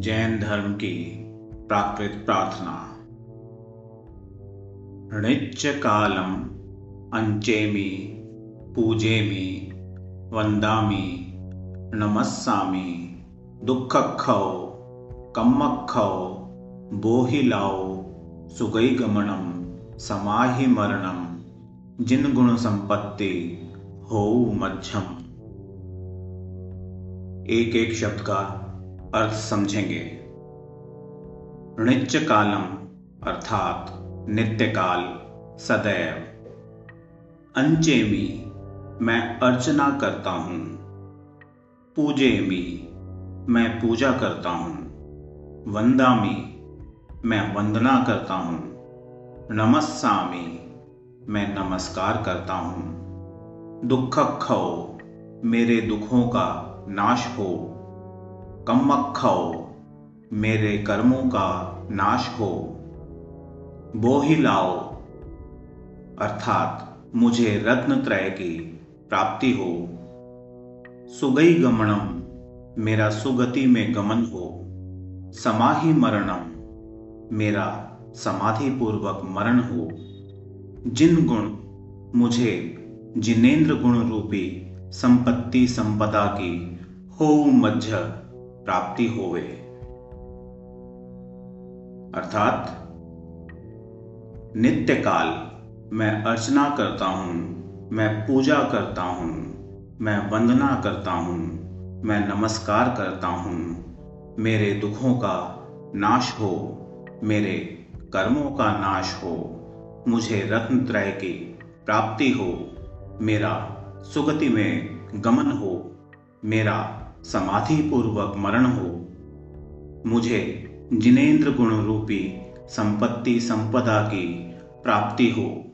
जैन धर्म की प्राकृत प्रार्थना। णिच्च कालम अंचेमी, पूजेमी, वंदामी, नमस्सामी दुःखखौ कम्मखौ बोहिलाओ सुगई गमनम समाहि मरणम जिन गुण संपत्ति हो मध्यम। एक एक शब्द का अर्थ समझेंगे। नित्य कालम अर्थात नित्य काल सदैव। अंचेमी, मैं अर्चना करता हूँ। पूजेमी, मैं पूजा करता हूँ। वंदामी, मैं वंदना करता हूँ। नमस्सामी, मैं नमस्कार करता हूँ। दुख खो मेरे दुखों का नाश हो। कम्मक्खौ मेरे कर्मों का नाश हो। वो बोही लाओ, अर्थात मुझे रत्न त्रय की प्राप्ति हो। सुगई गमनम, मेरा सुगति में गमन हो। समाहि मरणम, मेरा समाधि पूर्वक मरण हो। जिन गुण मुझे जिनेन्द्र गुण रूपी संपत्ति संपदा की हो मध्य प्राप्ति होवे। अर्थात नित्य काल मैं अर्चना करता हूँ, मैं पूजा करता हूँ, मैं वंदना करता हूँ, मैं नमस्कार करता हूँ। मेरे दुखों का नाश हो, मेरे कर्मों का नाश हो, मुझे रत्न त्रय की प्राप्ति हो, मेरा सुगति में गमन हो, मेरा समाधि पूर्वक मरण हो। मुझे जिनेन्द्र गुण रूपी संपत्ति संपदा की प्राप्ति हो।